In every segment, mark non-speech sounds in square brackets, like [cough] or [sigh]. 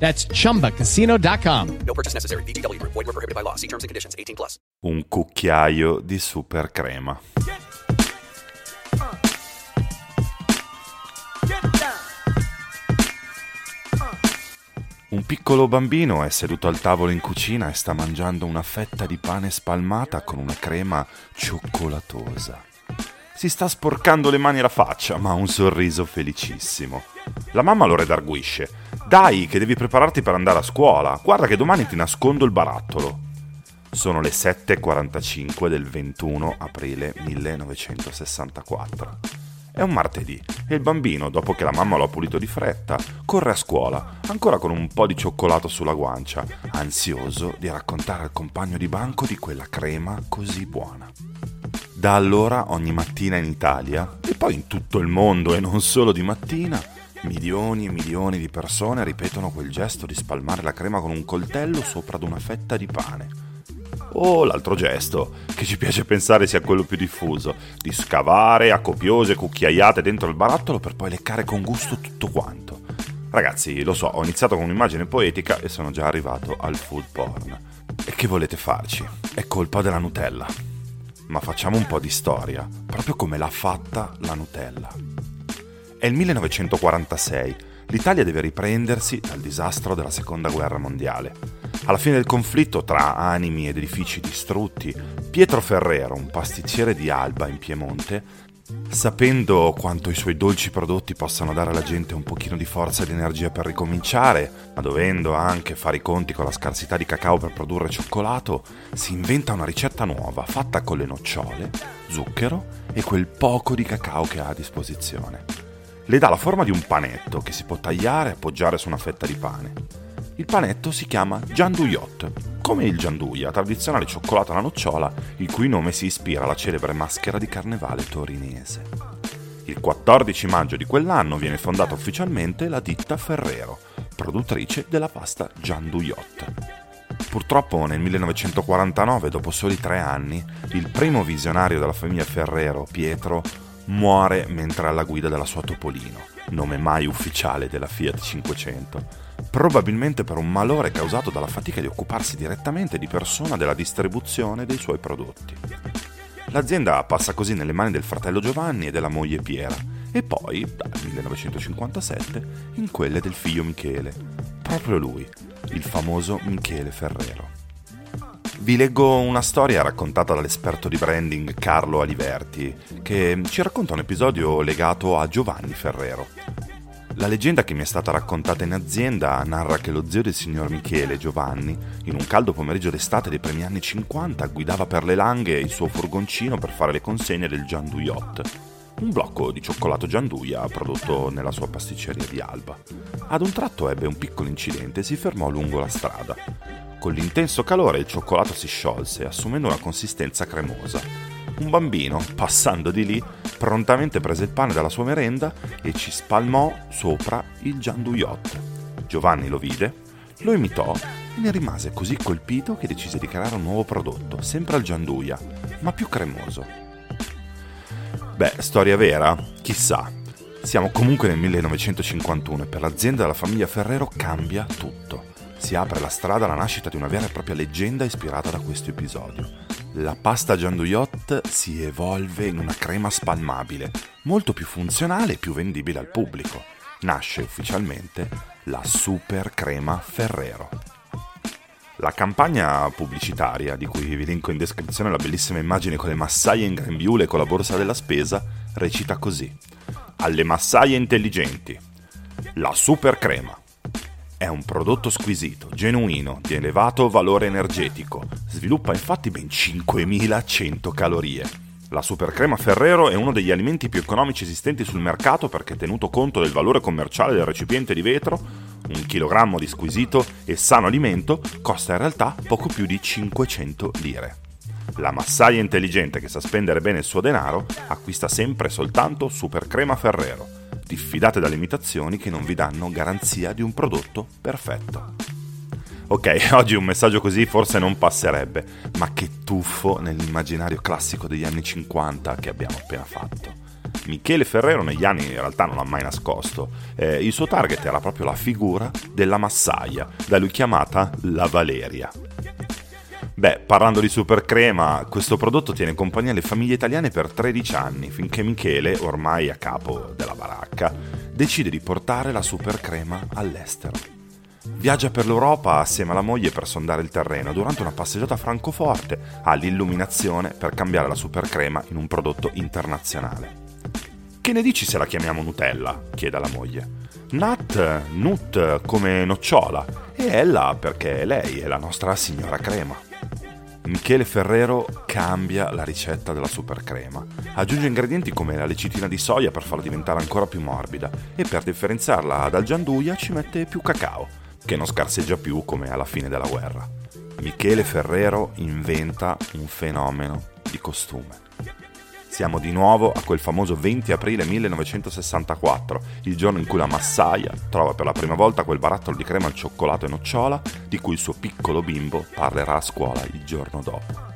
That's chumbacasino.com. No purchase necessary. VGW Group. Void were prohibited by law. See terms and conditions. 18 plus. Un cucchiaio di super crema. Un piccolo bambino è seduto al tavolo in cucina e sta mangiando una fetta di pane spalmata con una crema cioccolatosa. Si sta sporcando le mani alla faccia, ma ha un sorriso felicissimo. La mamma lo redarguisce. Dai, che devi prepararti per andare a scuola. Guarda che domani ti nascondo il barattolo. Sono le 7.45 del 21 aprile 1964. È un martedì e il bambino, dopo che la mamma lo ha pulito di fretta, corre a scuola, ancora con un po' di cioccolato sulla guancia, ansioso di raccontare al compagno di banco di quella crema così buona. Da allora, ogni mattina in Italia, e poi in tutto il mondo e non solo di mattina, milioni e milioni di persone ripetono quel gesto di spalmare la crema con un coltello sopra ad una fetta di pane. O l'altro gesto, che ci piace pensare sia quello più diffuso, di scavare a copiose cucchiaiate dentro il barattolo per poi leccare con gusto tutto quanto. Ragazzi, lo so, ho iniziato con un'immagine poetica e sono già arrivato al food porn. E che volete farci? È colpa della Nutella. Ma facciamo un po' di storia, proprio come l'ha fatta la Nutella. È il 1946. L'Italia deve riprendersi dal disastro della Seconda Guerra Mondiale. Alla fine del conflitto tra animi ed edifici distrutti, Pietro Ferrero, un pasticcere di Alba in Piemonte, sapendo quanto i suoi dolci prodotti possano dare alla gente un pochino di forza ed energia per ricominciare, ma dovendo anche fare i conti con la scarsità di cacao per produrre cioccolato, si inventa una ricetta nuova fatta con le nocciole, zucchero e quel poco di cacao che ha a disposizione le dà la forma di un panetto che si può tagliare e appoggiare su una fetta di pane. Il panetto si chiama Gianduiot, come il Gianduia, tradizionale cioccolato alla nocciola, il cui nome si ispira alla celebre maschera di carnevale torinese. Il 14 maggio di quell'anno viene fondata ufficialmente la ditta Ferrero, produttrice della pasta Gianduiot. Purtroppo nel 1949, dopo soli tre anni, il primo visionario della famiglia Ferrero, Pietro, muore mentre alla guida della sua Topolino, nome mai ufficiale della Fiat 500, probabilmente per un malore causato dalla fatica di occuparsi direttamente di persona della distribuzione dei suoi prodotti. L'azienda passa così nelle mani del fratello Giovanni e della moglie Piera, e poi, dal 1957, in quelle del figlio Michele, proprio lui, il famoso Michele Ferrero. Vi leggo una storia raccontata dall'esperto di branding Carlo Aliverti, che ci racconta un episodio legato a Giovanni Ferrero. La leggenda che mi è stata raccontata in azienda narra che lo zio del signor Michele, Giovanni, in un caldo pomeriggio d'estate dei primi anni 50 guidava per le langhe il suo furgoncino per fare le consegne del Gianduiot, un blocco di cioccolato Gianduia prodotto nella sua pasticceria di Alba. Ad un tratto ebbe un piccolo incidente e si fermò lungo la strada. Con l'intenso calore il cioccolato si sciolse, assumendo una consistenza cremosa. Un bambino, passando di lì, prontamente prese il pane dalla sua merenda e ci spalmò sopra il gianduiot. Giovanni lo vide, lo imitò e ne rimase così colpito che decise di creare un nuovo prodotto, sempre al gianduia, ma più cremoso. Beh, storia vera? Chissà. Siamo comunque nel 1951 e per l'azienda della famiglia Ferrero cambia tutto si apre la strada alla nascita di una vera e propria leggenda ispirata da questo episodio. La pasta Gianduiot si evolve in una crema spalmabile, molto più funzionale e più vendibile al pubblico. Nasce ufficialmente la Super Crema Ferrero. La campagna pubblicitaria, di cui vi linko in descrizione la bellissima immagine con le massaie in grembiule con la borsa della spesa, recita così. Alle massaie intelligenti. La super crema. È un prodotto squisito, genuino, di elevato valore energetico. Sviluppa infatti ben 5100 calorie. La supercrema Ferrero è uno degli alimenti più economici esistenti sul mercato perché tenuto conto del valore commerciale del recipiente di vetro, un chilogrammo di squisito e sano alimento costa in realtà poco più di 500 lire. La massaia intelligente che sa spendere bene il suo denaro acquista sempre soltanto supercrema Ferrero diffidate dalle imitazioni che non vi danno garanzia di un prodotto perfetto. Ok, [laughs] oggi un messaggio così forse non passerebbe, ma che tuffo nell'immaginario classico degli anni 50 che abbiamo appena fatto. Michele Ferrero negli anni in realtà non l'ha mai nascosto, eh, il suo target era proprio la figura della massaia, da lui chiamata la Valeria. Beh, parlando di super crema, questo prodotto tiene compagnia alle famiglie italiane per 13 anni, finché Michele, ormai a capo della baracca, decide di portare la super crema all'estero. Viaggia per l'Europa assieme alla moglie per sondare il terreno. Durante una passeggiata a Francoforte ha l'illuminazione per cambiare la super crema in un prodotto internazionale. Che ne dici se la chiamiamo Nutella? chiede alla moglie. Nut, nut come nocciola, e ella perché lei è la nostra signora crema. Michele Ferrero cambia la ricetta della super crema. Aggiunge ingredienti come la lecitina di soia per farla diventare ancora più morbida e per differenziarla dal gianduia ci mette più cacao, che non scarseggia più come alla fine della guerra. Michele Ferrero inventa un fenomeno di costume. Siamo di nuovo a quel famoso 20 aprile 1964, il giorno in cui la massaia trova per la prima volta quel barattolo di crema al cioccolato e nocciola di cui il suo piccolo bimbo parlerà a scuola il giorno dopo.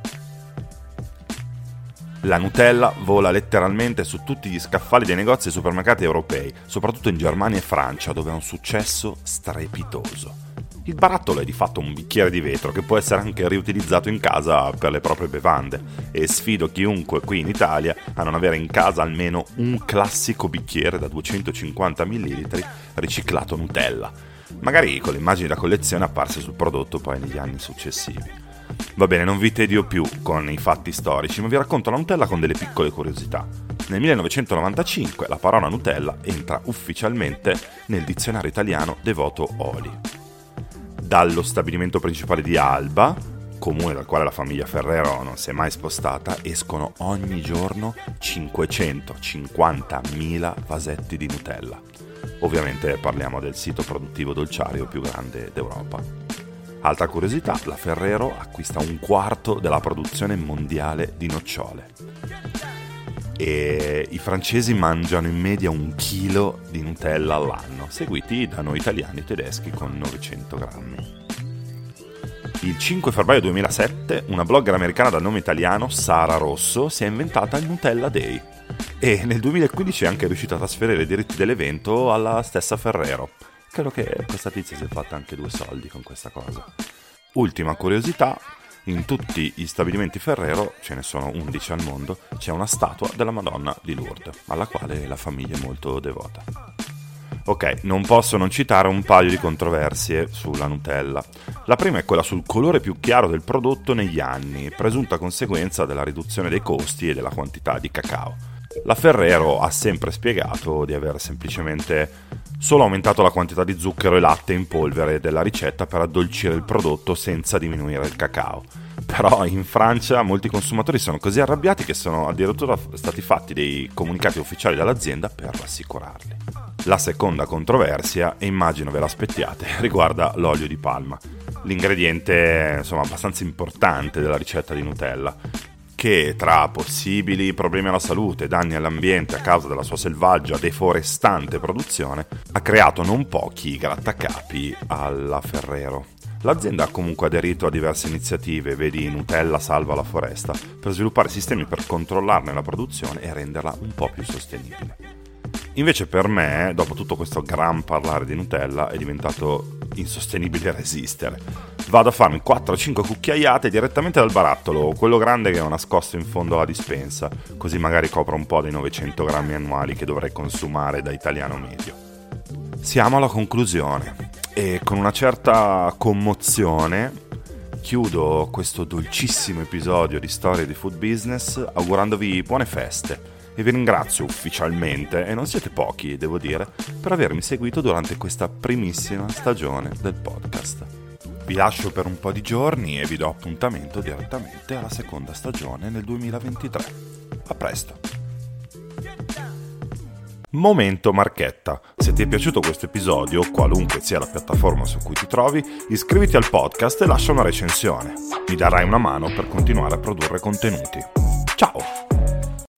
La Nutella vola letteralmente su tutti gli scaffali dei negozi e supermercati europei, soprattutto in Germania e Francia, dove ha un successo strepitoso. Il barattolo è di fatto un bicchiere di vetro che può essere anche riutilizzato in casa per le proprie bevande e sfido chiunque qui in Italia a non avere in casa almeno un classico bicchiere da 250 ml riciclato Nutella, magari con le immagini da collezione apparse sul prodotto poi negli anni successivi. Va bene, non vi tedio più con i fatti storici, ma vi racconto la Nutella con delle piccole curiosità. Nel 1995 la parola Nutella entra ufficialmente nel dizionario italiano Devoto Oli dallo stabilimento principale di Alba, comune dal quale la famiglia Ferrero non si è mai spostata, escono ogni giorno 550.000 vasetti di Nutella. Ovviamente parliamo del sito produttivo dolciario più grande d'Europa. Altra curiosità, la Ferrero acquista un quarto della produzione mondiale di nocciole. E i francesi mangiano in media un chilo di Nutella all'anno, seguiti da noi italiani e tedeschi con 900 grammi. Il 5 febbraio 2007 una blogger americana dal nome italiano Sara Rosso si è inventata il Nutella Day e nel 2015 è anche riuscita a trasferire i diritti dell'evento alla stessa Ferrero. Credo che questa tizia si è fatta anche due soldi con questa cosa. Ultima curiosità, in tutti gli stabilimenti Ferrero, ce ne sono 11 al mondo, c'è una statua della Madonna di Lourdes, alla quale la famiglia è molto devota. Ok, non posso non citare un paio di controversie sulla Nutella. La prima è quella sul colore più chiaro del prodotto negli anni, presunta conseguenza della riduzione dei costi e della quantità di cacao. La Ferrero ha sempre spiegato di aver semplicemente solo aumentato la quantità di zucchero e latte in polvere della ricetta per addolcire il prodotto senza diminuire il cacao. Però in Francia molti consumatori sono così arrabbiati che sono addirittura stati fatti dei comunicati ufficiali dall'azienda per rassicurarli. La seconda controversia, e immagino ve l'aspettiate, [laughs] riguarda l'olio di palma, l'ingrediente insomma abbastanza importante della ricetta di Nutella, che tra possibili problemi alla salute e danni all'ambiente a causa della sua selvaggia, deforestante produzione, ha creato non pochi grattacapi alla Ferrero. L'azienda ha comunque aderito a diverse iniziative, vedi Nutella salva la foresta, per sviluppare sistemi per controllarne la produzione e renderla un po' più sostenibile. Invece per me, dopo tutto questo gran parlare di Nutella, è diventato insostenibile resistere. Vado a farmi 4-5 cucchiaiate direttamente dal barattolo, quello grande che ho nascosto in fondo alla dispensa, così magari copro un po' dei 900 grammi annuali che dovrei consumare da italiano medio. Siamo alla conclusione e con una certa commozione chiudo questo dolcissimo episodio di Storie di Food Business augurandovi buone feste e vi ringrazio ufficialmente, e non siete pochi, devo dire, per avermi seguito durante questa primissima stagione del podcast. Vi lascio per un po' di giorni e vi do appuntamento direttamente alla seconda stagione nel 2023. A presto! Momento Marchetta. Se ti è piaciuto questo episodio, qualunque sia la piattaforma su cui ti trovi, iscriviti al podcast e lascia una recensione. Mi darai una mano per continuare a produrre contenuti. Ciao!